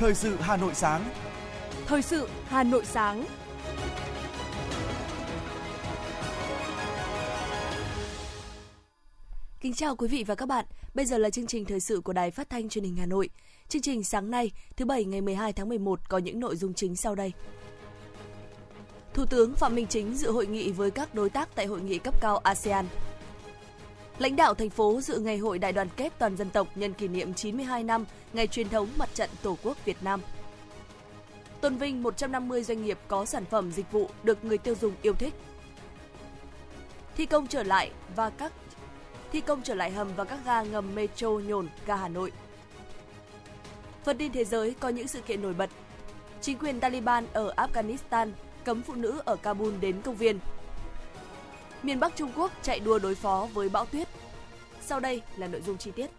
Thời sự Hà Nội sáng. Thời sự Hà Nội sáng. Kính chào quý vị và các bạn. Bây giờ là chương trình thời sự của Đài Phát thanh Truyền hình Hà Nội. Chương trình sáng nay, thứ bảy ngày 12 tháng 11 có những nội dung chính sau đây. Thủ tướng Phạm Minh Chính dự hội nghị với các đối tác tại hội nghị cấp cao ASEAN. Lãnh đạo thành phố dự ngày hội đại đoàn kết toàn dân tộc nhân kỷ niệm 92 năm ngày truyền thống mặt trận Tổ quốc Việt Nam. Tôn vinh 150 doanh nghiệp có sản phẩm dịch vụ được người tiêu dùng yêu thích. Thi công trở lại và các, thi công trở lại hầm và các ga ngầm metro nhổn ga Hà Nội. Phần tin thế giới có những sự kiện nổi bật. Chính quyền Taliban ở Afghanistan cấm phụ nữ ở Kabul đến công viên. Miền Bắc Trung Quốc chạy đua đối phó với bão tuyết. Sau đây là nội dung chi tiết.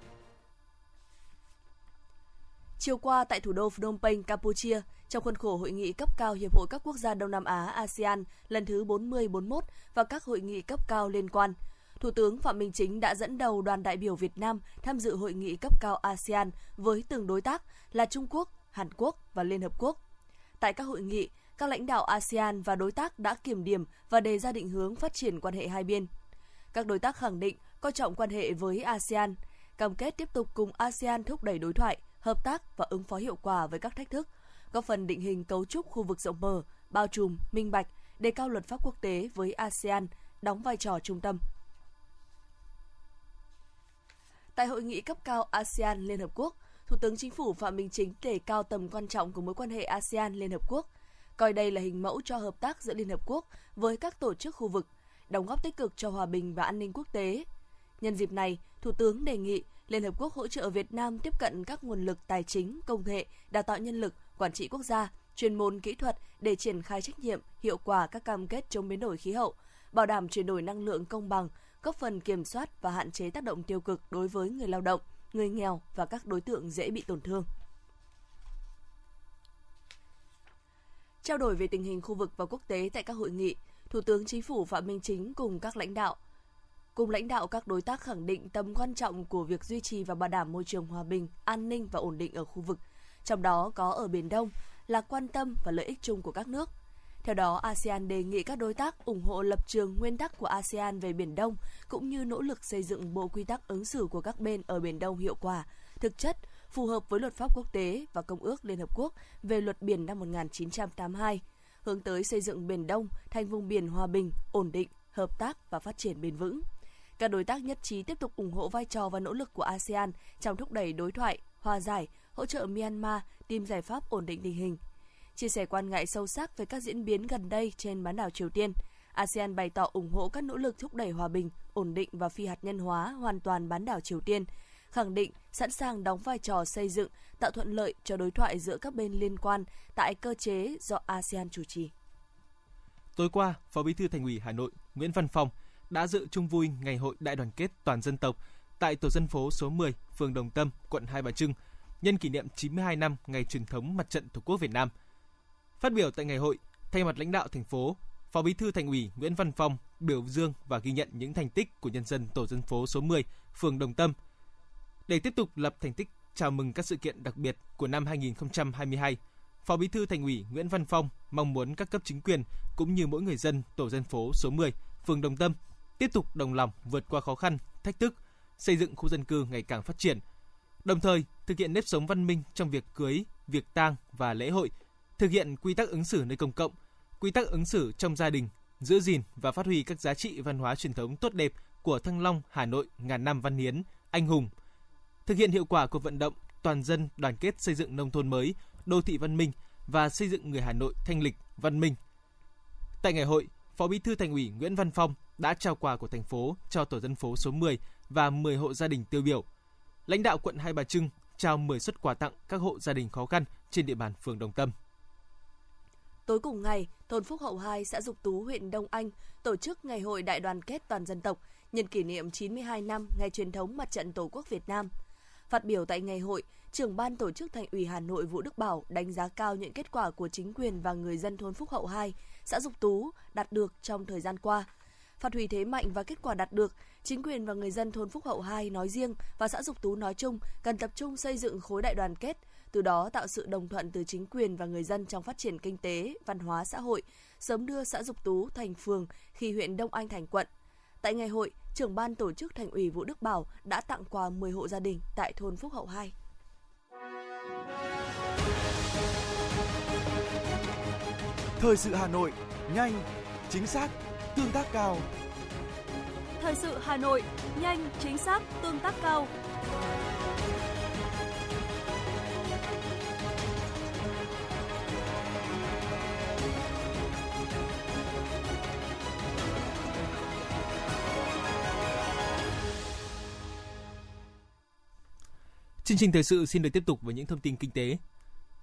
Chiều qua tại thủ đô Phnom Penh, Campuchia, trong khuôn khổ hội nghị cấp cao Hiệp hội các quốc gia Đông Nam Á ASEAN lần thứ 40-41 và các hội nghị cấp cao liên quan, Thủ tướng Phạm Minh Chính đã dẫn đầu đoàn đại biểu Việt Nam tham dự hội nghị cấp cao ASEAN với từng đối tác là Trung Quốc, Hàn Quốc và Liên Hợp Quốc. Tại các hội nghị, các lãnh đạo ASEAN và đối tác đã kiểm điểm và đề ra định hướng phát triển quan hệ hai bên. Các đối tác khẳng định coi trọng quan hệ với ASEAN, cam kết tiếp tục cùng ASEAN thúc đẩy đối thoại, hợp tác và ứng phó hiệu quả với các thách thức, góp phần định hình cấu trúc khu vực rộng mở, bao trùm, minh bạch, đề cao luật pháp quốc tế với ASEAN, đóng vai trò trung tâm. Tại hội nghị cấp cao ASEAN Liên Hợp Quốc, Thủ tướng Chính phủ Phạm Minh Chính đề cao tầm quan trọng của mối quan hệ ASEAN Liên Hợp Quốc, coi đây là hình mẫu cho hợp tác giữa Liên Hợp Quốc với các tổ chức khu vực, đóng góp tích cực cho hòa bình và an ninh quốc tế. Nhân dịp này, Thủ tướng đề nghị Liên Hợp Quốc hỗ trợ Việt Nam tiếp cận các nguồn lực tài chính, công nghệ, đào tạo nhân lực, quản trị quốc gia, chuyên môn kỹ thuật để triển khai trách nhiệm, hiệu quả các cam kết chống biến đổi khí hậu, bảo đảm chuyển đổi năng lượng công bằng, góp phần kiểm soát và hạn chế tác động tiêu cực đối với người lao động, người nghèo và các đối tượng dễ bị tổn thương. Trao đổi về tình hình khu vực và quốc tế tại các hội nghị, Thủ tướng Chính phủ Phạm Minh Chính cùng các lãnh đạo cùng lãnh đạo các đối tác khẳng định tầm quan trọng của việc duy trì và bảo đảm môi trường hòa bình, an ninh và ổn định ở khu vực, trong đó có ở Biển Đông, là quan tâm và lợi ích chung của các nước. Theo đó, ASEAN đề nghị các đối tác ủng hộ lập trường nguyên tắc của ASEAN về Biển Đông, cũng như nỗ lực xây dựng bộ quy tắc ứng xử của các bên ở Biển Đông hiệu quả, thực chất, phù hợp với luật pháp quốc tế và Công ước Liên Hợp Quốc về luật biển năm 1982, hướng tới xây dựng Biển Đông thành vùng biển hòa bình, ổn định, hợp tác và phát triển bền vững. Các đối tác nhất trí tiếp tục ủng hộ vai trò và nỗ lực của ASEAN trong thúc đẩy đối thoại, hòa giải, hỗ trợ Myanmar tìm giải pháp ổn định tình hình, chia sẻ quan ngại sâu sắc về các diễn biến gần đây trên bán đảo Triều Tiên. ASEAN bày tỏ ủng hộ các nỗ lực thúc đẩy hòa bình, ổn định và phi hạt nhân hóa hoàn toàn bán đảo Triều Tiên, khẳng định sẵn sàng đóng vai trò xây dựng, tạo thuận lợi cho đối thoại giữa các bên liên quan tại cơ chế do ASEAN chủ trì. Tối qua, Phó Bí thư Thành ủy Hà Nội Nguyễn Văn Phong đã dự chung vui Ngày hội Đại đoàn kết toàn dân tộc tại tổ dân phố số 10, phường Đồng Tâm, quận Hai Bà Trưng, nhân kỷ niệm 92 năm ngày truyền thống Mặt trận Tổ quốc Việt Nam – Phát biểu tại ngày hội, thay mặt lãnh đạo thành phố, Phó Bí thư Thành ủy Nguyễn Văn Phong biểu dương và ghi nhận những thành tích của nhân dân tổ dân phố số 10, phường Đồng Tâm. Để tiếp tục lập thành tích chào mừng các sự kiện đặc biệt của năm 2022, Phó Bí thư Thành ủy Nguyễn Văn Phong mong muốn các cấp chính quyền cũng như mỗi người dân tổ dân phố số 10, phường Đồng Tâm tiếp tục đồng lòng vượt qua khó khăn, thách thức, xây dựng khu dân cư ngày càng phát triển. Đồng thời, thực hiện nếp sống văn minh trong việc cưới, việc tang và lễ hội thực hiện quy tắc ứng xử nơi công cộng, quy tắc ứng xử trong gia đình, giữ gìn và phát huy các giá trị văn hóa truyền thống tốt đẹp của Thăng Long, Hà Nội ngàn năm văn hiến, anh hùng. Thực hiện hiệu quả cuộc vận động toàn dân đoàn kết xây dựng nông thôn mới, đô thị văn minh và xây dựng người Hà Nội thanh lịch, văn minh. Tại ngày hội, Phó Bí thư Thành ủy Nguyễn Văn Phong đã trao quà của thành phố cho tổ dân phố số 10 và 10 hộ gia đình tiêu biểu. Lãnh đạo quận Hai Bà Trưng trao 10 xuất quà tặng các hộ gia đình khó khăn trên địa bàn phường Đồng Tâm. Tối cùng ngày, thôn Phúc Hậu 2, xã Dục Tú, huyện Đông Anh tổ chức Ngày hội Đại đoàn kết toàn dân tộc nhân kỷ niệm 92 năm ngày truyền thống Mặt trận Tổ quốc Việt Nam. Phát biểu tại ngày hội, trưởng ban tổ chức Thành ủy Hà Nội Vũ Đức Bảo đánh giá cao những kết quả của chính quyền và người dân thôn Phúc Hậu 2, xã Dục Tú đạt được trong thời gian qua. Phát huy thế mạnh và kết quả đạt được, chính quyền và người dân thôn Phúc Hậu 2 nói riêng và xã Dục Tú nói chung cần tập trung xây dựng khối đại đoàn kết, từ đó tạo sự đồng thuận từ chính quyền và người dân trong phát triển kinh tế, văn hóa xã hội, sớm đưa xã Dục Tú thành phường khi huyện Đông Anh thành quận. Tại ngày hội, trưởng ban tổ chức Thành ủy Vũ Đức Bảo đã tặng quà 10 hộ gia đình tại thôn Phúc Hậu 2. Thời sự Hà Nội, nhanh, chính xác, tương tác cao. Thời sự Hà Nội, nhanh, chính xác, tương tác cao. Chương trình thời sự xin được tiếp tục với những thông tin kinh tế.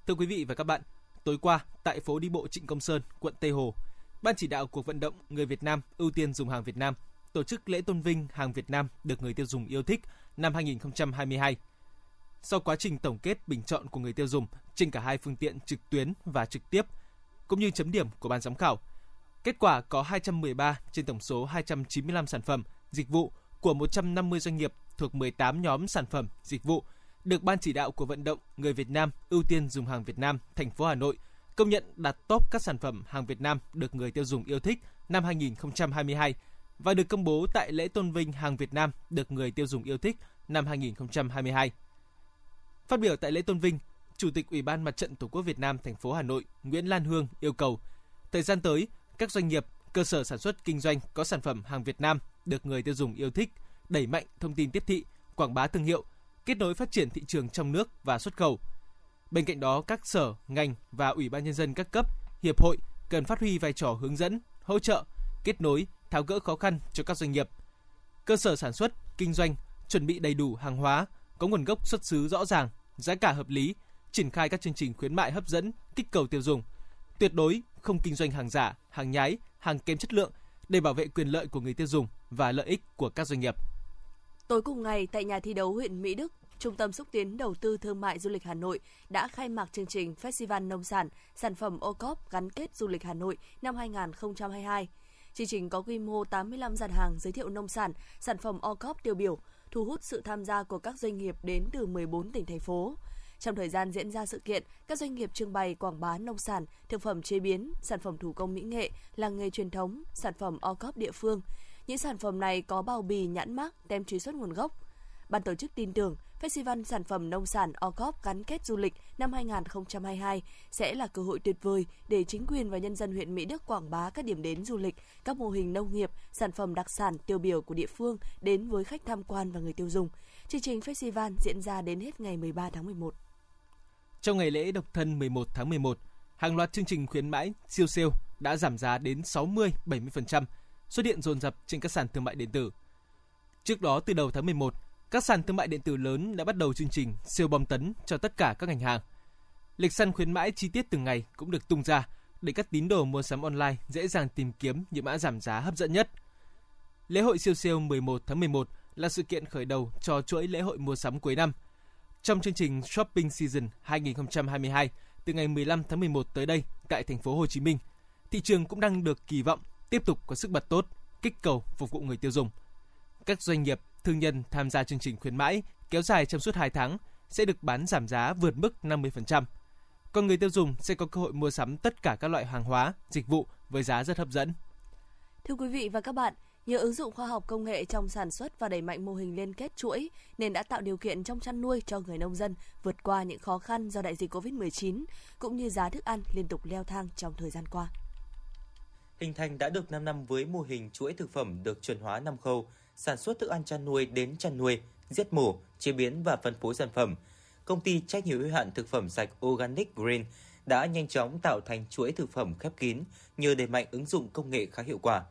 Thưa quý vị và các bạn, tối qua tại phố đi bộ Trịnh Công Sơn, quận Tây Hồ, Ban chỉ đạo cuộc vận động người Việt Nam ưu tiên dùng hàng Việt Nam tổ chức lễ tôn vinh hàng Việt Nam được người tiêu dùng yêu thích năm 2022. Sau quá trình tổng kết bình chọn của người tiêu dùng trên cả hai phương tiện trực tuyến và trực tiếp, cũng như chấm điểm của ban giám khảo, kết quả có 213 trên tổng số 295 sản phẩm, dịch vụ của 150 doanh nghiệp thuộc 18 nhóm sản phẩm, dịch vụ được Ban chỉ đạo của vận động người Việt Nam ưu tiên dùng hàng Việt Nam thành phố Hà Nội công nhận đạt top các sản phẩm hàng Việt Nam được người tiêu dùng yêu thích năm 2022 và được công bố tại lễ tôn vinh hàng Việt Nam được người tiêu dùng yêu thích năm 2022. Phát biểu tại lễ tôn vinh, Chủ tịch Ủy ban Mặt trận Tổ quốc Việt Nam thành phố Hà Nội Nguyễn Lan Hương yêu cầu thời gian tới các doanh nghiệp, cơ sở sản xuất kinh doanh có sản phẩm hàng Việt Nam được người tiêu dùng yêu thích, đẩy mạnh thông tin tiếp thị, quảng bá thương hiệu, kết nối phát triển thị trường trong nước và xuất khẩu. Bên cạnh đó, các sở, ngành và ủy ban nhân dân các cấp, hiệp hội cần phát huy vai trò hướng dẫn, hỗ trợ, kết nối, tháo gỡ khó khăn cho các doanh nghiệp. Cơ sở sản xuất, kinh doanh chuẩn bị đầy đủ hàng hóa, có nguồn gốc xuất xứ rõ ràng, giá cả hợp lý, triển khai các chương trình khuyến mại hấp dẫn, kích cầu tiêu dùng. Tuyệt đối không kinh doanh hàng giả, hàng nhái, hàng kém chất lượng để bảo vệ quyền lợi của người tiêu dùng và lợi ích của các doanh nghiệp. Tối cùng ngày tại nhà thi đấu huyện Mỹ Đức, Trung tâm xúc tiến đầu tư thương mại du lịch Hà Nội đã khai mạc chương trình Festival nông sản, sản phẩm ô cóp gắn kết du lịch Hà Nội năm 2022. Chương trình có quy mô 85 gian hàng giới thiệu nông sản, sản phẩm ô cóp tiêu biểu, thu hút sự tham gia của các doanh nghiệp đến từ 14 tỉnh thành phố. Trong thời gian diễn ra sự kiện, các doanh nghiệp trưng bày quảng bá nông sản, thực phẩm chế biến, sản phẩm thủ công mỹ nghệ, làng nghề truyền thống, sản phẩm ô cóp địa phương. Những sản phẩm này có bao bì nhãn mác, tem truy xuất nguồn gốc. Ban tổ chức tin tưởng Festival Sản phẩm Nông sản OCOP gắn kết du lịch năm 2022 sẽ là cơ hội tuyệt vời để chính quyền và nhân dân huyện Mỹ Đức quảng bá các điểm đến du lịch, các mô hình nông nghiệp, sản phẩm đặc sản tiêu biểu của địa phương đến với khách tham quan và người tiêu dùng. Chương trình festival diễn ra đến hết ngày 13 tháng 11. Trong ngày lễ độc thân 11 tháng 11, hàng loạt chương trình khuyến mãi siêu sale đã giảm giá đến 60-70%, xuất hiện dồn dập trên các sàn thương mại điện tử. Trước đó từ đầu tháng 11, các sàn thương mại điện tử lớn đã bắt đầu chương trình siêu bom tấn cho tất cả các ngành hàng. Lịch săn khuyến mãi chi tiết từng ngày cũng được tung ra để các tín đồ mua sắm online dễ dàng tìm kiếm những mã giảm giá hấp dẫn nhất. Lễ hội siêu siêu 11 tháng 11 là sự kiện khởi đầu cho chuỗi lễ hội mua sắm cuối năm. Trong chương trình Shopping Season 2022 từ ngày 15 tháng 11 tới đây tại thành phố Hồ Chí Minh, thị trường cũng đang được kỳ vọng tiếp tục có sức bật tốt, kích cầu phục vụ người tiêu dùng. Các doanh nghiệp thương nhân tham gia chương trình khuyến mãi kéo dài trong suốt 2 tháng sẽ được bán giảm giá vượt mức 50%. Còn người tiêu dùng sẽ có cơ hội mua sắm tất cả các loại hàng hóa, dịch vụ với giá rất hấp dẫn. Thưa quý vị và các bạn, nhờ ứng dụng khoa học công nghệ trong sản xuất và đẩy mạnh mô hình liên kết chuỗi nên đã tạo điều kiện trong chăn nuôi cho người nông dân vượt qua những khó khăn do đại dịch Covid-19 cũng như giá thức ăn liên tục leo thang trong thời gian qua. Hình thành đã được 5 năm với mô hình chuỗi thực phẩm được chuẩn hóa 5 khâu, sản xuất thức ăn chăn nuôi đến chăn nuôi, giết mổ, chế biến và phân phối sản phẩm. Công ty trách nhiệm hữu hạn thực phẩm sạch Organic Green đã nhanh chóng tạo thành chuỗi thực phẩm khép kín nhờ đẩy mạnh ứng dụng công nghệ khá hiệu quả.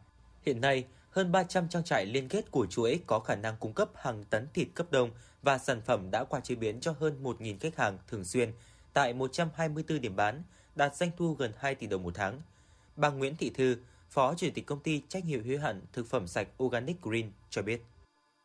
Hiện nay, hơn 300 trang trại liên kết của chuỗi có khả năng cung cấp hàng tấn thịt cấp đông và sản phẩm đã qua chế biến cho hơn 1.000 khách hàng thường xuyên tại 124 điểm bán, đạt doanh thu gần 2 tỷ đồng một tháng. Bà Nguyễn Thị Thư, Phó Chủ tịch Công ty Trách nhiệm hữu hạn Thực phẩm sạch Organic Green cho biết.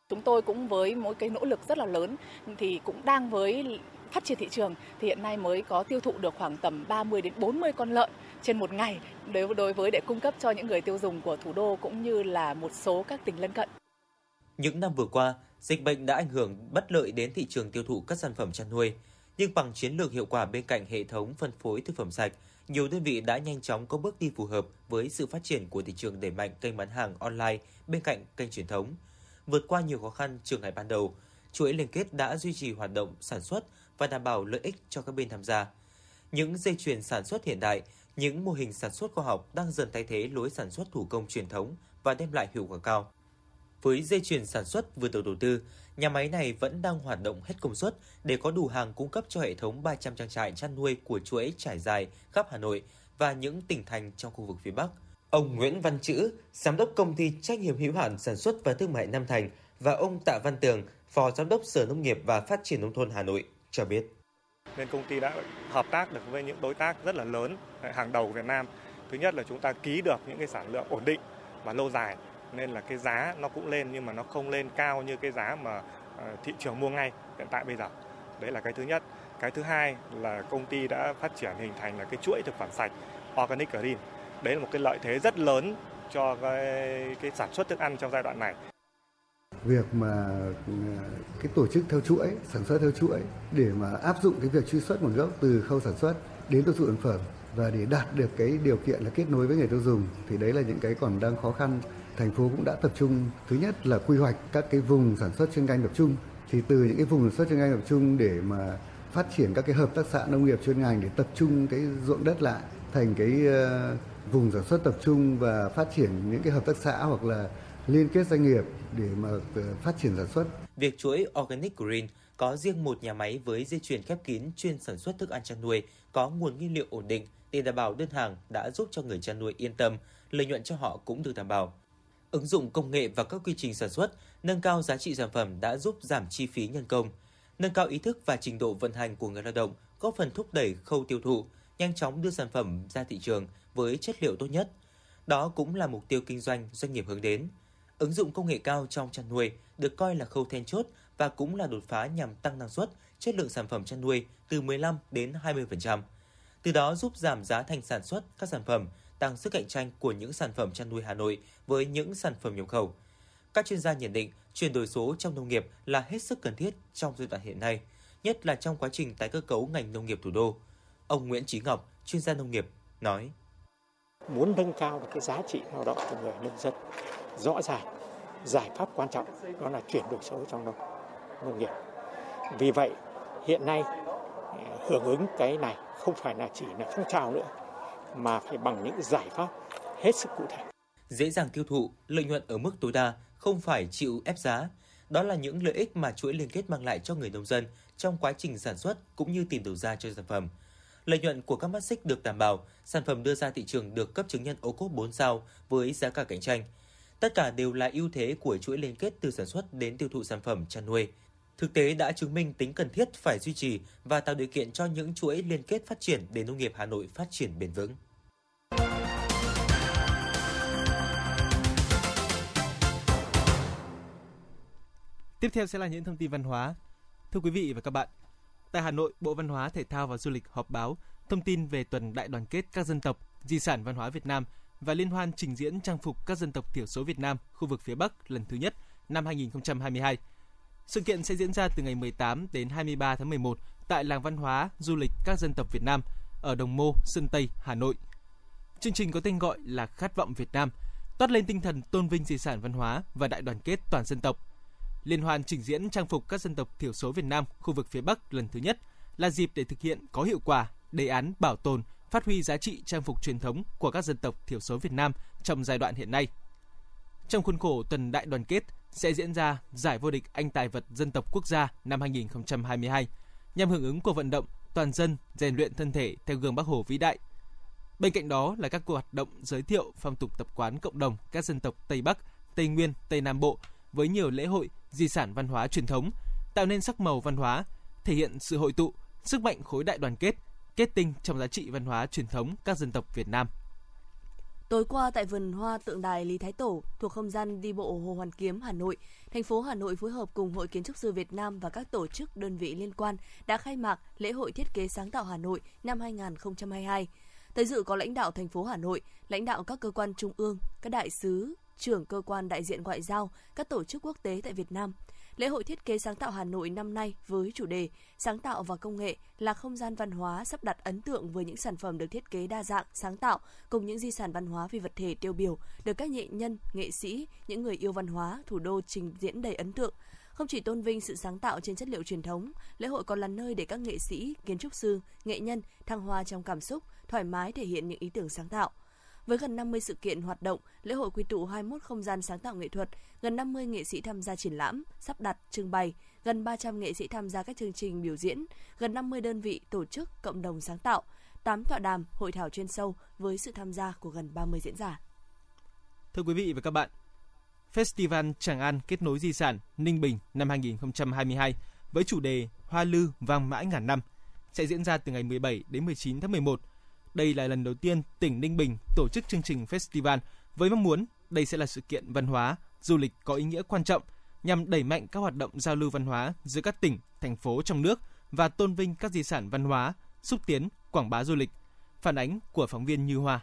Chúng tôi cũng với một cái nỗ lực rất là lớn thì cũng đang với phát triển thị trường thì hiện nay mới có tiêu thụ được khoảng tầm 30 đến 40 con lợn trên một ngày đối đối với để cung cấp cho những người tiêu dùng của thủ đô cũng như là một số các tỉnh lân cận. Những năm vừa qua, dịch bệnh đã ảnh hưởng bất lợi đến thị trường tiêu thụ các sản phẩm chăn nuôi. Nhưng bằng chiến lược hiệu quả bên cạnh hệ thống phân phối thực phẩm sạch, nhiều đơn vị đã nhanh chóng có bước đi phù hợp với sự phát triển của thị trường đẩy mạnh kênh bán hàng online bên cạnh kênh truyền thống. Vượt qua nhiều khó khăn trường ngày ban đầu, chuỗi liên kết đã duy trì hoạt động sản xuất và đảm bảo lợi ích cho các bên tham gia. Những dây chuyền sản xuất hiện đại, những mô hình sản xuất khoa học đang dần thay thế lối sản xuất thủ công truyền thống và đem lại hiệu quả cao. Với dây chuyền sản xuất vừa đầu đầu tư, nhà máy này vẫn đang hoạt động hết công suất để có đủ hàng cung cấp cho hệ thống 300 trang trại chăn nuôi của chuỗi trải dài khắp Hà Nội và những tỉnh thành trong khu vực phía Bắc. Ông Nguyễn Văn Chữ, giám đốc công ty trách nhiệm hữu hạn sản xuất và thương mại Nam Thành và ông Tạ Văn Tường, phó giám đốc Sở Nông nghiệp và Phát triển nông thôn Hà Nội cho biết. Nên công ty đã hợp tác được với những đối tác rất là lớn hàng đầu của Việt Nam. Thứ nhất là chúng ta ký được những cái sản lượng ổn định và lâu dài nên là cái giá nó cũng lên nhưng mà nó không lên cao như cái giá mà ờ, thị trường mua ngay hiện tại bây giờ. Đấy là cái thứ nhất. Cái thứ hai là công ty đã phát triển hình thành là cái chuỗi thực phẩm sạch Organic Green. Đấy là một cái lợi thế rất lớn cho cái, cái sản xuất thức ăn trong giai đoạn này việc mà ờ, cái tổ chức theo chuỗi sản xuất theo chuỗi để mà áp dụng cái việc truy xuất nguồn gốc từ khâu sản xuất đến tiêu thụ sản phẩm và để đạt được cái điều kiện là kết nối với người tiêu dùng thì đấy là những cái còn đang khó khăn thành phố cũng đã tập trung thứ nhất là quy hoạch các cái vùng sản xuất chuyên canh tập trung thì từ những cái vùng sản xuất chuyên canh tập trung để mà phát triển các cái hợp tác xã nông nghiệp chuyên ngành để tập trung cái ruộng đất lại thành cái ờ, vùng sản xuất tập trung và phát triển những cái hợp tác xã hoặc là liên kết doanh nghiệp để mà ờ, phát triển sản xuất. Việc chuỗi Organic Green có riêng một nhà máy với dây chuyền khép kín chuyên sản xuất thức ăn chăn nuôi, có nguồn nguyên liệu ổn định để đảm bảo đơn hàng đã giúp cho người chăn nuôi yên tâm, lợi nhuận cho họ cũng được đảm bảo. Ứng dụng công nghệ và các quy trình sản xuất, nâng cao giá trị sản phẩm đã giúp giảm chi phí nhân công, nâng cao ý thức và trình độ vận hành của người lao động, góp phần thúc đẩy khâu tiêu thụ, nhanh chóng đưa sản phẩm ra thị trường với chất liệu tốt nhất. Đó cũng là mục tiêu kinh doanh doanh nghiệp hướng đến. Ứng dụng công nghệ cao trong chăn nuôi được coi là khâu then chốt và cũng là đột phá nhằm tăng năng suất, chất lượng sản phẩm chăn nuôi từ 15 đến 20%. Từ đó giúp giảm giá thành sản xuất các sản phẩm, tăng sức cạnh tranh của những sản phẩm chăn nuôi Hà Nội với những sản phẩm nhập khẩu. Các chuyên gia nhận định chuyển đổi số trong nông nghiệp là hết sức cần thiết trong giai đoạn hiện nay, nhất là trong quá trình tái cơ cấu ngành nông nghiệp thủ đô. Ông Nguyễn Chí Ngọc, chuyên gia nông nghiệp, nói: Muốn nâng cao được cái giá trị lao động của người nông dân, rõ ràng giải pháp quan trọng đó là chuyển đổi số trong nông nông nghiệp. Vì vậy hiện nay hưởng ứng cái này không phải là chỉ là phong trào nữa mà phải bằng những giải pháp hết sức cụ thể. Dễ dàng tiêu thụ, lợi nhuận ở mức tối đa, không phải chịu ép giá. Đó là những lợi ích mà chuỗi liên kết mang lại cho người nông dân trong quá trình sản xuất cũng như tìm đầu ra cho sản phẩm. Lợi nhuận của các mắt xích được đảm bảo, sản phẩm đưa ra thị trường được cấp chứng nhận ô cốp 4 sao với giá cả cạnh tranh. Tất cả đều là ưu thế của chuỗi liên kết từ sản xuất đến tiêu thụ sản phẩm chăn nuôi. Thực tế đã chứng minh tính cần thiết phải duy trì và tạo điều kiện cho những chuỗi liên kết phát triển để nông nghiệp Hà Nội phát triển bền vững. Tiếp theo sẽ là những thông tin văn hóa. Thưa quý vị và các bạn, tại Hà Nội, Bộ Văn hóa, Thể thao và Du lịch họp báo thông tin về tuần đại đoàn kết các dân tộc, di sản văn hóa Việt Nam và liên hoan trình diễn trang phục các dân tộc thiểu số Việt Nam khu vực phía Bắc lần thứ nhất năm 2022. Sự kiện sẽ diễn ra từ ngày 18 đến 23 tháng 11 tại làng văn hóa du lịch các dân tộc Việt Nam ở Đồng Mô, Sơn Tây, Hà Nội. Chương trình có tên gọi là Khát vọng Việt Nam, toát lên tinh thần tôn vinh di sản văn hóa và đại đoàn kết toàn dân tộc. Liên hoan trình diễn trang phục các dân tộc thiểu số Việt Nam khu vực phía Bắc lần thứ nhất là dịp để thực hiện có hiệu quả đề án bảo tồn, phát huy giá trị trang phục truyền thống của các dân tộc thiểu số Việt Nam trong giai đoạn hiện nay. Trong khuôn khổ tuần đại đoàn kết sẽ diễn ra giải vô địch anh tài vật dân tộc quốc gia năm 2022 nhằm hưởng ứng cuộc vận động toàn dân rèn luyện thân thể theo gương Bắc Hồ vĩ đại. Bên cạnh đó là các cuộc hoạt động giới thiệu phong tục tập quán cộng đồng các dân tộc Tây Bắc, Tây Nguyên, Tây Nam Bộ với nhiều lễ hội, di sản văn hóa truyền thống, tạo nên sắc màu văn hóa, thể hiện sự hội tụ, sức mạnh khối đại đoàn kết, kết tinh trong giá trị văn hóa truyền thống các dân tộc Việt Nam. Tối qua tại vườn hoa tượng đài Lý Thái Tổ thuộc không gian đi bộ Hồ Hoàn Kiếm, Hà Nội, thành phố Hà Nội phối hợp cùng Hội Kiến trúc sư Việt Nam và các tổ chức đơn vị liên quan đã khai mạc lễ hội thiết kế sáng tạo Hà Nội năm 2022. Tới dự có lãnh đạo thành phố Hà Nội, lãnh đạo các cơ quan trung ương, các đại sứ, trưởng cơ quan đại diện ngoại giao, các tổ chức quốc tế tại Việt Nam. Lễ hội thiết kế sáng tạo Hà Nội năm nay với chủ đề Sáng tạo và công nghệ là không gian văn hóa sắp đặt ấn tượng với những sản phẩm được thiết kế đa dạng, sáng tạo cùng những di sản văn hóa phi vật thể tiêu biểu được các nghệ nhân, nghệ sĩ, những người yêu văn hóa thủ đô trình diễn đầy ấn tượng. Không chỉ tôn vinh sự sáng tạo trên chất liệu truyền thống, lễ hội còn là nơi để các nghệ sĩ, kiến trúc sư, nghệ nhân thăng hoa trong cảm xúc, thoải mái thể hiện những ý tưởng sáng tạo. Với gần 50 sự kiện hoạt động, lễ hội quy tụ 21 không gian sáng tạo nghệ thuật, gần 50 nghệ sĩ tham gia triển lãm, sắp đặt, trưng bày, gần 300 nghệ sĩ tham gia các chương trình biểu diễn, gần 50 đơn vị tổ chức cộng đồng sáng tạo, 8 tọa đàm, hội thảo chuyên sâu với sự tham gia của gần 30 diễn giả. Thưa quý vị và các bạn, Festival Tràng An kết nối di sản Ninh Bình năm 2022 với chủ đề Hoa lư vang mãi ngàn năm sẽ diễn ra từ ngày 17 đến 19 tháng 11 đây là lần đầu tiên tỉnh Ninh Bình tổ chức chương trình festival với mong muốn đây sẽ là sự kiện văn hóa, du lịch có ý nghĩa quan trọng nhằm đẩy mạnh các hoạt động giao lưu văn hóa giữa các tỉnh, thành phố trong nước và tôn vinh các di sản văn hóa, xúc tiến, quảng bá du lịch. Phản ánh của phóng viên Như Hoa.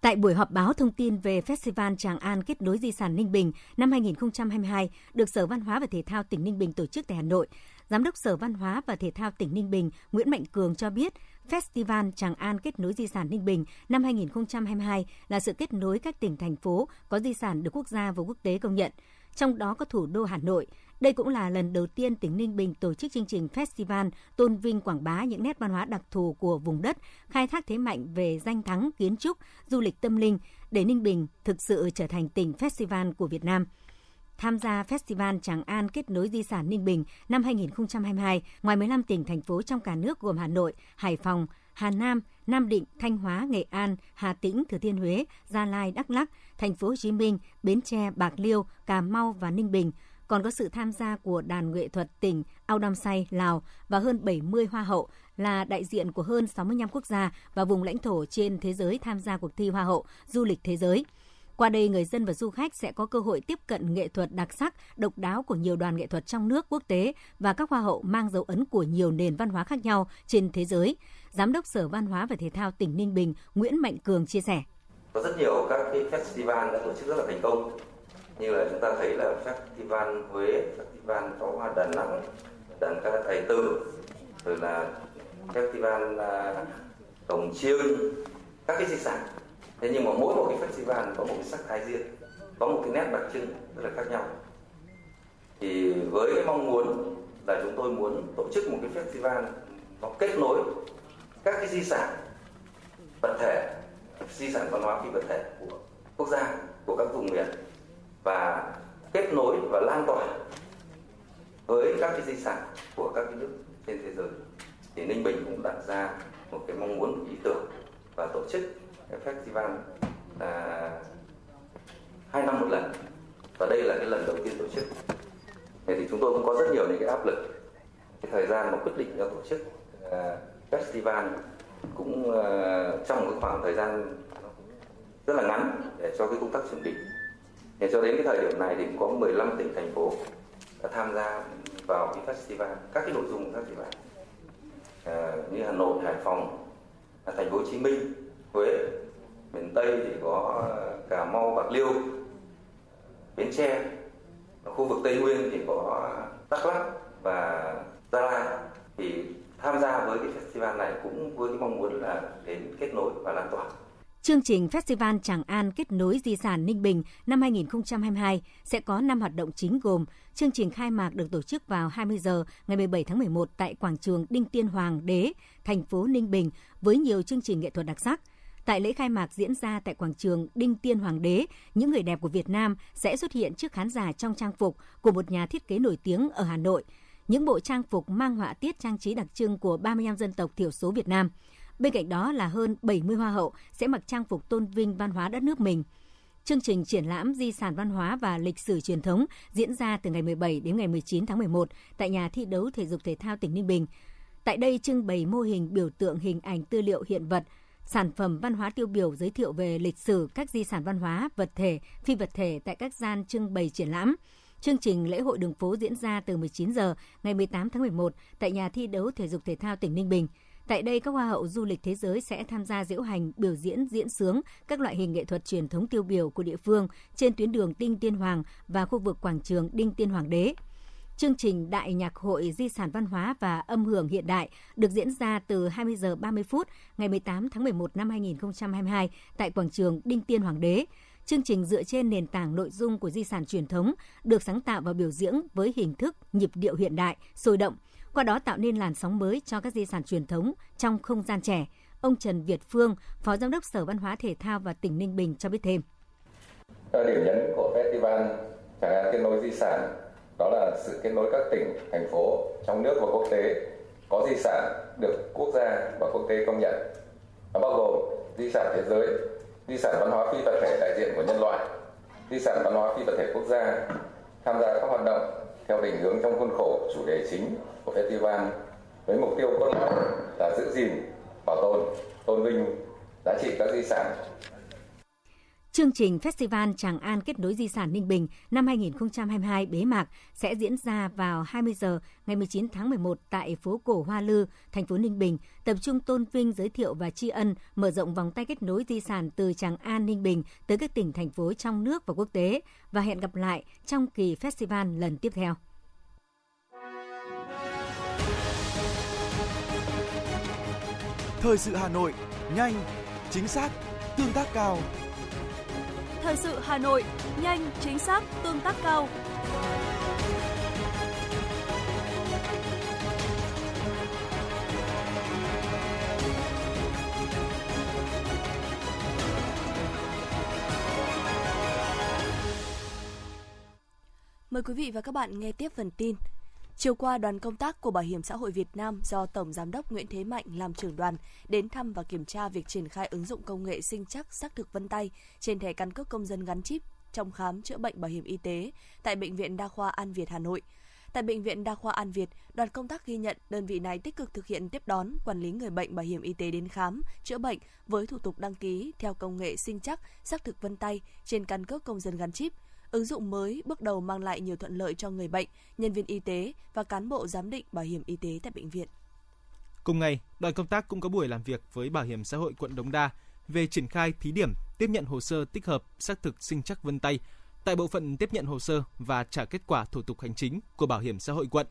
Tại buổi họp báo thông tin về Festival Tràng An kết nối di sản Ninh Bình năm 2022 được Sở Văn hóa và Thể thao tỉnh Ninh Bình tổ chức tại Hà Nội, Giám đốc Sở Văn hóa và Thể thao tỉnh Ninh Bình Nguyễn Mạnh Cường cho biết Festival Tràng An kết nối di sản Ninh Bình năm 2022 là sự kết nối các tỉnh thành phố có di sản được quốc gia và quốc tế công nhận, trong đó có thủ đô Hà Nội. Đây cũng là lần đầu tiên tỉnh Ninh Bình tổ chức chương trình festival tôn vinh quảng bá những nét văn hóa đặc thù của vùng đất, khai thác thế mạnh về danh thắng, kiến trúc, du lịch tâm linh để Ninh Bình thực sự trở thành tỉnh festival của Việt Nam – tham gia Festival Tràng An kết nối di sản Ninh Bình năm 2022, ngoài 15 tỉnh, thành phố trong cả nước gồm Hà Nội, Hải Phòng, Hà Nam, Nam Định, Thanh Hóa, Nghệ An, Hà Tĩnh, Thừa Thiên Huế, Gia Lai, Đắk Lắk, Thành phố Hồ Chí Minh, Bến Tre, Bạc Liêu, Cà Mau và Ninh Bình còn có sự tham gia của đàn nghệ thuật tỉnh Say, Lào và hơn 70 hoa hậu là đại diện của hơn 65 quốc gia và vùng lãnh thổ trên thế giới tham gia cuộc thi Hoa hậu du lịch thế giới. Qua đây, người dân và du khách sẽ có cơ hội tiếp cận nghệ thuật đặc sắc, độc đáo của nhiều đoàn nghệ thuật trong nước, quốc tế và các hoa hậu mang dấu ấn của nhiều nền văn hóa khác nhau trên thế giới. Giám đốc Sở Văn hóa và Thể thao tỉnh Ninh Bình Nguyễn Mạnh Cường chia sẻ. Có rất nhiều các cái festival đã tổ chức rất là thành công. Như là chúng ta thấy là festival Huế, festival pháo hoa Đà Nẵng, đàn ca tài tử, rồi là festival à, Cổng Chiêng, các cái di sản thế nhưng mà mỗi một cái festival có một cái sắc thái riêng, có một cái nét đặc trưng rất là khác nhau. Thì với cái mong muốn là chúng tôi muốn tổ chức một cái festival nó kết nối các cái di sản vật thể, di sản văn hóa phi vật thể của quốc gia, của các vùng miền và kết nối và lan tỏa với các cái di sản của các cái nước trên thế giới. Thì Ninh Bình cũng đặt ra một cái mong muốn, ý tưởng và tổ chức festival là hai năm một lần. Và đây là cái lần đầu tiên tổ chức. Thế thì chúng tôi cũng có rất nhiều những cái áp lực. Cái thời gian mà quyết định cho tổ chức uh, festival cũng uh, trong một khoảng thời gian rất là ngắn để cho cái công tác chuẩn bị. Thì cho đến cái thời điểm này thì cũng có 15 tỉnh thành phố đã tham gia vào cái festival các cái nội dung của festival uh, như Hà Nội, Hải Phòng, à, Thành phố Hồ Chí Minh, Huế miền Tây thì có ờ, Cà Mau, Bạc Liêu, Bến Tre. Khu vực Tây Nguyên thì có ờ, Đắk Lắk và Gia Lai. Thì tham gia với cái festival này cũng với cái mong muốn là đến kết nối và lan tỏa. Chương trình Festival Tràng An kết nối di sản Ninh Bình năm 2022 sẽ có 5 hoạt động chính gồm chương trình khai mạc được tổ chức vào 20 giờ ngày 17 tháng 11 tại quảng trường Đinh Tiên Hoàng Đế, thành phố Ninh Bình với nhiều chương trình nghệ thuật đặc sắc – Tại lễ khai mạc diễn ra tại quảng trường Đinh Tiên Hoàng đế, những người đẹp của Việt Nam sẽ xuất hiện trước khán giả trong trang phục của một nhà thiết kế nổi tiếng ở Hà Nội. Những bộ trang phục mang họa tiết trang trí đặc trưng của 35 dân tộc thiểu số Việt Nam. Bên cạnh đó là hơn 70 hoa hậu sẽ mặc trang phục tôn vinh văn hóa đất nước mình. Chương trình triển lãm di sản văn hóa và lịch sử truyền thống diễn ra từ ngày 17 đến ngày 19 tháng 11 tại nhà thi đấu thể dục thể thao tỉnh Ninh Bình. Tại đây trưng bày mô hình biểu tượng hình ảnh tư liệu hiện vật, sản phẩm văn hóa tiêu biểu giới thiệu về lịch sử các di sản văn hóa, vật thể, phi vật thể tại các gian trưng bày triển lãm. Chương trình lễ hội đường phố diễn ra từ 19 giờ ngày 18 tháng 11 tại nhà thi đấu thể dục thể thao tỉnh Ninh Bình. Tại đây, các hoa hậu du lịch thế giới sẽ tham gia diễu hành, biểu diễn, diễn sướng các loại hình nghệ thuật truyền thống tiêu biểu của địa phương trên tuyến đường Đinh Tiên Hoàng và khu vực quảng trường Đinh Tiên Hoàng đế. Chương trình Đại nhạc hội Di sản văn hóa và âm hưởng hiện đại được diễn ra từ 20 giờ 30 phút ngày 18 tháng 11 năm 2022 tại quảng trường Đinh Tiên Hoàng đế. Chương trình dựa trên nền tảng nội dung của di sản truyền thống được sáng tạo và biểu diễn với hình thức nhịp điệu hiện đại, sôi động, qua đó tạo nên làn sóng mới cho các di sản truyền thống trong không gian trẻ. Ông Trần Việt Phương, Phó Giám đốc Sở Văn hóa Thể thao và tỉnh Ninh Bình cho biết thêm. Điểm nhấn của festival Tràng An kết nối di sản đó là sự kết nối các tỉnh, thành phố trong nước và quốc tế có di sản được quốc gia và quốc tế công nhận. Nó bao gồm di sản thế giới, di sản văn hóa phi vật thể đại diện của nhân loại, di sản văn hóa phi vật thể quốc gia tham gia các hoạt động theo định hướng trong khuôn khổ chủ đề chính của festival với mục tiêu cốt lõi là giữ gìn, bảo tồn, tôn vinh giá trị các di sản Chương trình Festival Tràng An kết nối di sản Ninh Bình năm 2022 bế mạc sẽ diễn ra vào 20 giờ ngày 19 tháng 11 tại phố cổ Hoa Lư, thành phố Ninh Bình, tập trung tôn vinh, giới thiệu và tri ân, mở rộng vòng tay kết nối di sản từ Tràng An, Ninh Bình tới các tỉnh, thành phố trong nước và quốc tế và hẹn gặp lại trong kỳ festival lần tiếp theo. Thời sự Hà Nội, nhanh, chính xác, tương tác cao. Thời sự Hà Nội, nhanh, chính xác, tương tác cao. Mời quý vị và các bạn nghe tiếp phần tin. Chiều qua, đoàn công tác của Bảo hiểm xã hội Việt Nam do Tổng Giám đốc Nguyễn Thế Mạnh làm trưởng đoàn đến thăm và kiểm tra việc triển khai ứng dụng công nghệ sinh chắc xác thực vân tay trên thẻ căn cước công dân gắn chip trong khám chữa bệnh bảo hiểm y tế tại Bệnh viện Đa khoa An Việt Hà Nội. Tại Bệnh viện Đa khoa An Việt, đoàn công tác ghi nhận đơn vị này tích cực thực hiện tiếp đón, quản lý người bệnh bảo hiểm y tế đến khám, chữa bệnh với thủ tục đăng ký theo công nghệ sinh chắc, xác thực vân tay trên căn cước công dân gắn chip – Ứng dụng mới bước đầu mang lại nhiều thuận lợi cho người bệnh, nhân viên y tế và cán bộ giám định bảo hiểm y tế tại bệnh viện. Cùng ngày, đoàn công tác cũng có buổi làm việc với Bảo hiểm xã hội quận Đống Đa về triển khai thí điểm tiếp nhận hồ sơ tích hợp xác thực sinh chắc vân tay tại bộ phận tiếp nhận hồ sơ và trả kết quả thủ tục hành chính của Bảo hiểm xã hội quận.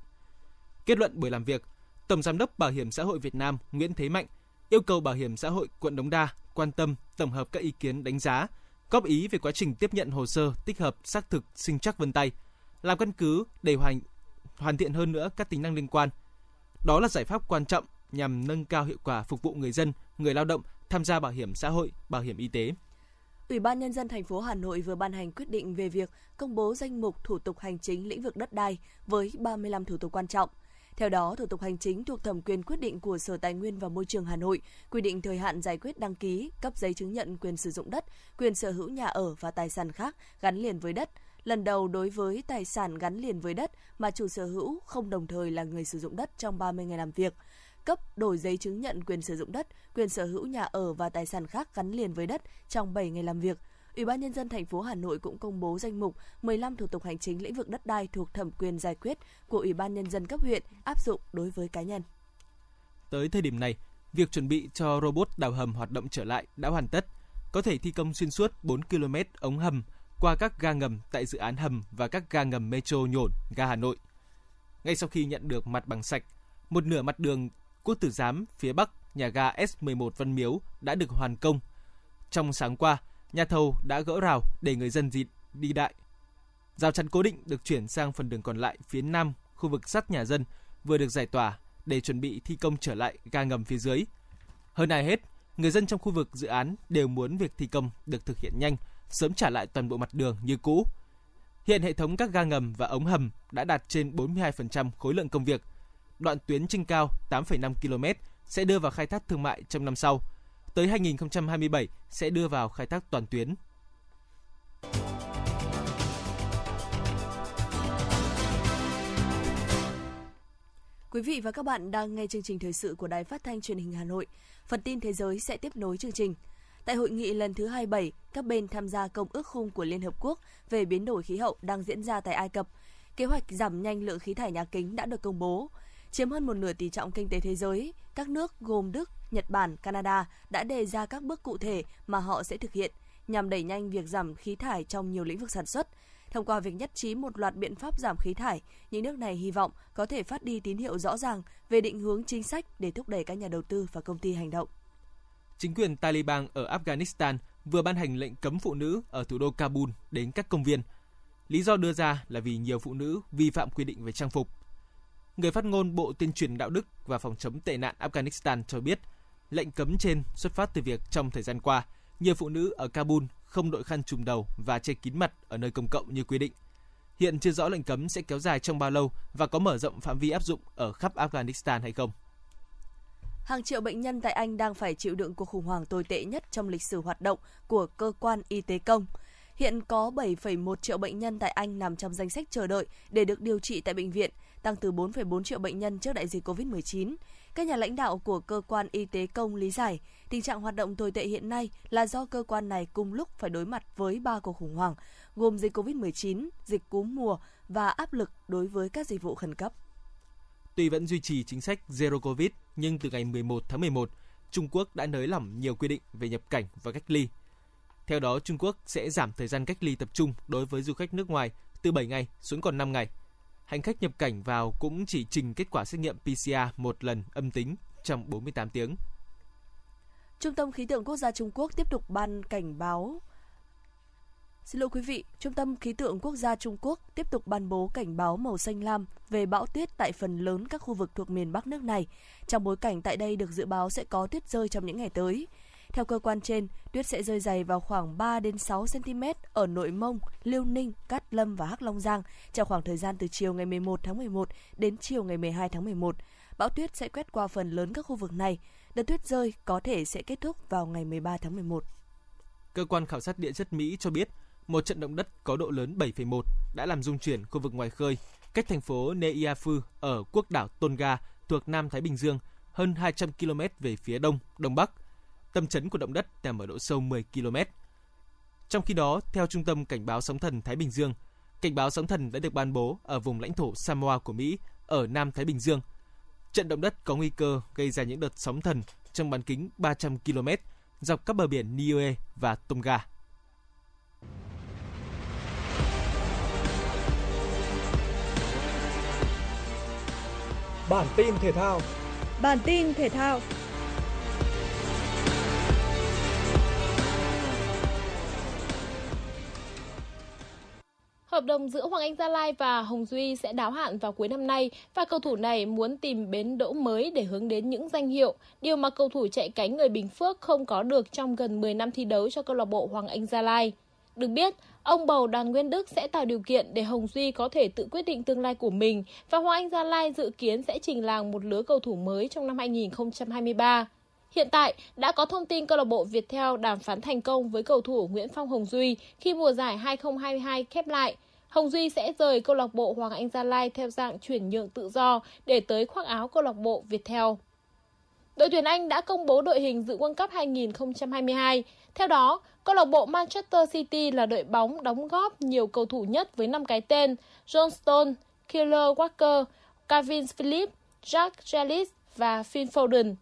Kết luận buổi làm việc, Tổng giám đốc Bảo hiểm xã hội Việt Nam Nguyễn Thế Mạnh yêu cầu Bảo hiểm xã hội quận Đống Đa quan tâm tổng hợp các ý kiến đánh giá góp ý về quá trình tiếp nhận hồ sơ tích hợp xác thực sinh chắc vân tay, làm căn cứ để hoàn hoàn thiện hơn nữa các tính năng liên quan. Đó là giải pháp quan trọng nhằm nâng cao hiệu quả phục vụ người dân, người lao động tham gia bảo hiểm xã hội, bảo hiểm y tế. Ủy ban nhân dân thành phố Hà Nội vừa ban hành quyết định về việc công bố danh mục thủ tục hành chính lĩnh vực đất đai với 35 thủ tục quan trọng – theo đó, thủ tục hành chính thuộc thẩm quyền quyết định của Sở Tài nguyên và Môi trường Hà Nội, quy định thời hạn giải quyết đăng ký, cấp giấy chứng nhận quyền sử dụng đất, quyền sở hữu nhà ở và tài sản khác gắn liền với đất. Lần đầu đối với tài sản gắn liền với đất mà chủ sở hữu không đồng thời là người sử dụng đất trong 30 ngày làm việc cấp đổi giấy chứng nhận quyền sử dụng đất, quyền sở hữu nhà ở và tài sản khác gắn liền với đất trong 7 ngày làm việc. Ủy ban nhân dân thành phố Hà Nội cũng công bố danh mục 15 thủ tục hành chính lĩnh vực đất đai thuộc thẩm quyền giải quyết của Ủy ban nhân dân cấp huyện áp dụng đối với cá nhân. Tới thời điểm này, việc chuẩn bị cho robot đào hầm hoạt động trở lại đã hoàn tất, có thể thi công xuyên suốt 4 km ống hầm qua các ga ngầm tại dự án hầm và các ga ngầm metro nhổn ga Hà Nội. Ngay sau khi nhận được mặt bằng sạch, một nửa mặt đường Quốc Tử Giám phía bắc nhà ga S11 Văn Miếu đã được hoàn công. Trong sáng qua, nhà thầu đã gỡ rào để người dân đi, đi đại. Rào chắn cố định được chuyển sang phần đường còn lại phía nam khu vực sát nhà dân vừa được giải tỏa để chuẩn bị thi công trở lại ga ngầm phía dưới. Hơn ai hết, người dân trong khu vực dự án đều muốn việc thi công được thực hiện nhanh, sớm trả lại toàn bộ mặt đường như cũ. Hiện hệ thống các ga ngầm và ống hầm đã đạt trên 42% khối lượng công việc. Đoạn tuyến trên cao 8,5 km sẽ đưa vào khai thác thương mại trong năm sau – tới 2027 sẽ đưa vào khai thác toàn tuyến. Quý vị và các bạn đang nghe chương trình thời sự của Đài Phát thanh Truyền hình Hà Nội. Phần tin thế giới sẽ tiếp nối chương trình. Tại hội nghị lần thứ 27, các bên tham gia Công ước khung của Liên Hợp Quốc về biến đổi khí hậu đang diễn ra tại Ai Cập. Kế hoạch giảm nhanh lượng khí thải nhà kính đã được công bố chiếm hơn một nửa tỷ trọng kinh tế thế giới. Các nước gồm Đức, Nhật Bản, Canada đã đề ra các bước cụ thể mà họ sẽ thực hiện nhằm đẩy nhanh việc giảm khí thải trong nhiều lĩnh vực sản xuất. Thông qua việc nhất trí một loạt biện pháp giảm khí thải, những nước này hy vọng có thể phát đi tín hiệu rõ ràng về định hướng chính sách để thúc đẩy các nhà đầu tư và công ty hành động. Chính quyền Taliban ở Afghanistan vừa ban hành lệnh cấm phụ nữ ở thủ đô Kabul đến các công viên. Lý do đưa ra là vì nhiều phụ nữ vi phạm quy định về trang phục. Người phát ngôn Bộ Tuyên truyền Đạo đức và Phòng chống tệ nạn Afghanistan cho biết, lệnh cấm trên xuất phát từ việc trong thời gian qua, nhiều phụ nữ ở Kabul không đội khăn trùm đầu và che kín mặt ở nơi công cộng như quy định. Hiện chưa rõ lệnh cấm sẽ kéo dài trong bao lâu và có mở rộng phạm vi áp dụng ở khắp Afghanistan hay không. Hàng triệu bệnh nhân tại Anh đang phải chịu đựng cuộc khủng hoảng tồi tệ nhất trong lịch sử hoạt động của cơ quan y tế công. Hiện có 7,1 triệu bệnh nhân tại Anh nằm trong danh sách chờ đợi để được điều trị tại bệnh viện, tăng từ 4,4 triệu bệnh nhân trước đại dịch COVID-19. Các nhà lãnh đạo của cơ quan y tế công lý giải, tình trạng hoạt động tồi tệ hiện nay là do cơ quan này cùng lúc phải đối mặt với ba cuộc khủng hoảng, gồm dịch COVID-19, dịch cúm mùa và áp lực đối với các dịch vụ khẩn cấp. Tuy vẫn duy trì chính sách Zero Covid, nhưng từ ngày 11 tháng 11, Trung Quốc đã nới lỏng nhiều quy định về nhập cảnh và cách ly. Theo đó, Trung Quốc sẽ giảm thời gian cách ly tập trung đối với du khách nước ngoài từ 7 ngày xuống còn 5 ngày. Hành khách nhập cảnh vào cũng chỉ trình kết quả xét nghiệm PCR một lần âm tính trong 48 tiếng. Trung tâm Khí tượng Quốc gia Trung Quốc tiếp tục ban cảnh báo Xin lỗi quý vị, Trung tâm Khí tượng Quốc gia Trung Quốc tiếp tục ban bố cảnh báo màu xanh lam về bão tuyết tại phần lớn các khu vực thuộc miền Bắc nước này. Trong bối cảnh tại đây được dự báo sẽ có tuyết rơi trong những ngày tới. Theo cơ quan trên, tuyết sẽ rơi dày vào khoảng 3 đến 6 cm ở Nội Mông, Liêu Ninh, Cát Lâm và Hắc Long Giang trong khoảng thời gian từ chiều ngày 11 tháng 11 đến chiều ngày 12 tháng 11. Bão tuyết sẽ quét qua phần lớn các khu vực này. Đợt tuyết rơi có thể sẽ kết thúc vào ngày 13 tháng 11. Cơ quan khảo sát địa chất Mỹ cho biết một trận động đất có độ lớn 7,1 đã làm rung chuyển khu vực ngoài khơi cách thành phố Neiafu ở quốc đảo Tonga thuộc Nam Thái Bình Dương hơn 200 km về phía đông, đông bắc. Tâm chấn của động đất nằm ở độ sâu 10 km. Trong khi đó, theo Trung tâm Cảnh báo Sóng thần Thái Bình Dương, cảnh báo sóng thần đã được ban bố ở vùng lãnh thổ Samoa của Mỹ ở Nam Thái Bình Dương. Trận động đất có nguy cơ gây ra những đợt sóng thần trong bán kính 300 km dọc các bờ biển Niue và Tonga. Bản tin thể thao. Bản tin thể thao. Hợp đồng giữa Hoàng Anh Gia Lai và Hồng Duy sẽ đáo hạn vào cuối năm nay và cầu thủ này muốn tìm bến đỗ mới để hướng đến những danh hiệu, điều mà cầu thủ chạy cánh người Bình Phước không có được trong gần 10 năm thi đấu cho câu lạc bộ Hoàng Anh Gia Lai. Được biết, ông bầu đoàn Nguyên Đức sẽ tạo điều kiện để Hồng Duy có thể tự quyết định tương lai của mình và Hoàng Anh Gia Lai dự kiến sẽ trình làng một lứa cầu thủ mới trong năm 2023. Hiện tại, đã có thông tin câu lạc bộ Viettel đàm phán thành công với cầu thủ Nguyễn Phong Hồng Duy khi mùa giải 2022 khép lại. Hồng Duy sẽ rời câu lạc bộ Hoàng Anh Gia Lai theo dạng chuyển nhượng tự do để tới khoác áo câu lạc bộ Viettel. Đội tuyển Anh đã công bố đội hình dự World Cup 2022. Theo đó, câu lạc bộ Manchester City là đội bóng đóng góp nhiều cầu thủ nhất với 5 cái tên John Stone, Killer Walker, Calvin Phillips, Jack Grealish và Phil Foden.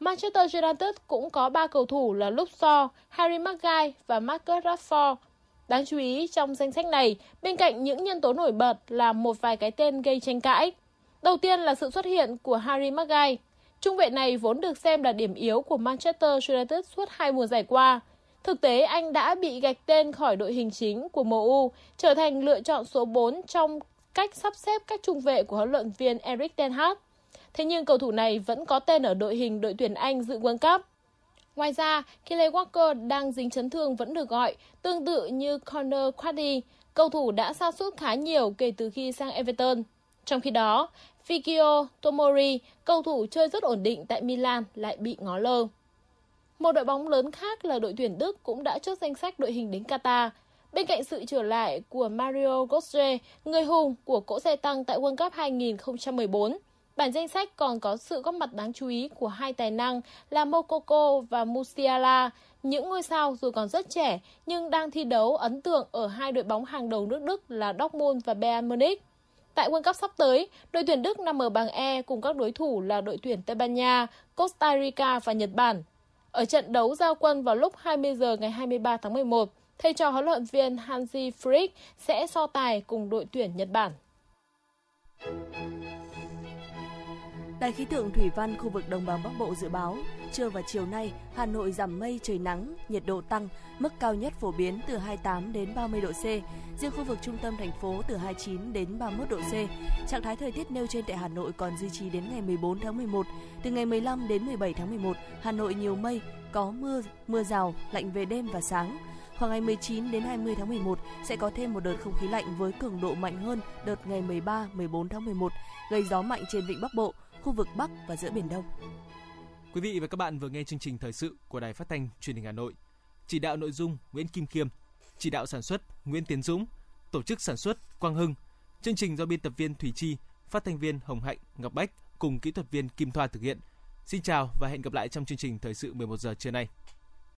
Manchester United cũng có 3 cầu thủ là Luke Shaw, Harry Maguire và Marcus Rashford. Đáng chú ý trong danh sách này, bên cạnh những nhân tố nổi bật là một vài cái tên gây tranh cãi. Đầu tiên là sự xuất hiện của Harry Maguire. Trung vệ này vốn được xem là điểm yếu của Manchester United suốt hai mùa giải qua. Thực tế, anh đã bị gạch tên khỏi đội hình chính của MU, trở thành lựa chọn số 4 trong cách sắp xếp các trung vệ của huấn luyện viên Eric Ten Hag. Thế nhưng cầu thủ này vẫn có tên ở đội hình đội tuyển Anh dự World Cup. Ngoài ra, Kyle Walker đang dính chấn thương vẫn được gọi, tương tự như Connor Quaddy, cầu thủ đã sa sút khá nhiều kể từ khi sang Everton. Trong khi đó, Fikio Tomori, cầu thủ chơi rất ổn định tại Milan lại bị ngó lơ. Một đội bóng lớn khác là đội tuyển Đức cũng đã chốt danh sách đội hình đến Qatar. Bên cạnh sự trở lại của Mario Götze, người hùng của cỗ xe tăng tại World Cup 2014, bản danh sách còn có sự góp mặt đáng chú ý của hai tài năng là Mokoko và Musiala, những ngôi sao dù còn rất trẻ nhưng đang thi đấu ấn tượng ở hai đội bóng hàng đầu nước Đức là Dortmund và Bayern Munich. Tại World Cup sắp tới, đội tuyển Đức nằm ở bảng E cùng các đối thủ là đội tuyển Tây Ban Nha, Costa Rica và Nhật Bản. Ở trận đấu giao quân vào lúc 20 giờ ngày 23 tháng 11, thầy trò huấn luyện viên Hansi Flick sẽ so tài cùng đội tuyển Nhật Bản. Đài khí tượng thủy văn khu vực đồng bằng Bắc Bộ dự báo, trưa và chiều nay, Hà Nội giảm mây trời nắng, nhiệt độ tăng, mức cao nhất phổ biến từ 28 đến 30 độ C, riêng khu vực trung tâm thành phố từ 29 đến 31 độ C. Trạng thái thời tiết nêu trên tại Hà Nội còn duy trì đến ngày 14 tháng 11. Từ ngày 15 đến 17 tháng 11, Hà Nội nhiều mây, có mưa, mưa rào, lạnh về đêm và sáng. Khoảng ngày 19 đến 20 tháng 11 sẽ có thêm một đợt không khí lạnh với cường độ mạnh hơn đợt ngày 13, 14 tháng 11, gây gió mạnh trên vịnh Bắc Bộ, khu vực Bắc và giữa Biển Đông. Quý vị và các bạn vừa nghe chương trình thời sự của Đài Phát thanh Truyền hình Hà Nội. Chỉ đạo nội dung Nguyễn Kim Khiêm, chỉ đạo sản xuất Nguyễn Tiến Dũng, tổ chức sản xuất Quang Hưng. Chương trình do biên tập viên Thủy Chi, phát thanh viên Hồng Hạnh, Ngọc Bách cùng kỹ thuật viên Kim Thoa thực hiện. Xin chào và hẹn gặp lại trong chương trình thời sự 11 giờ trưa nay.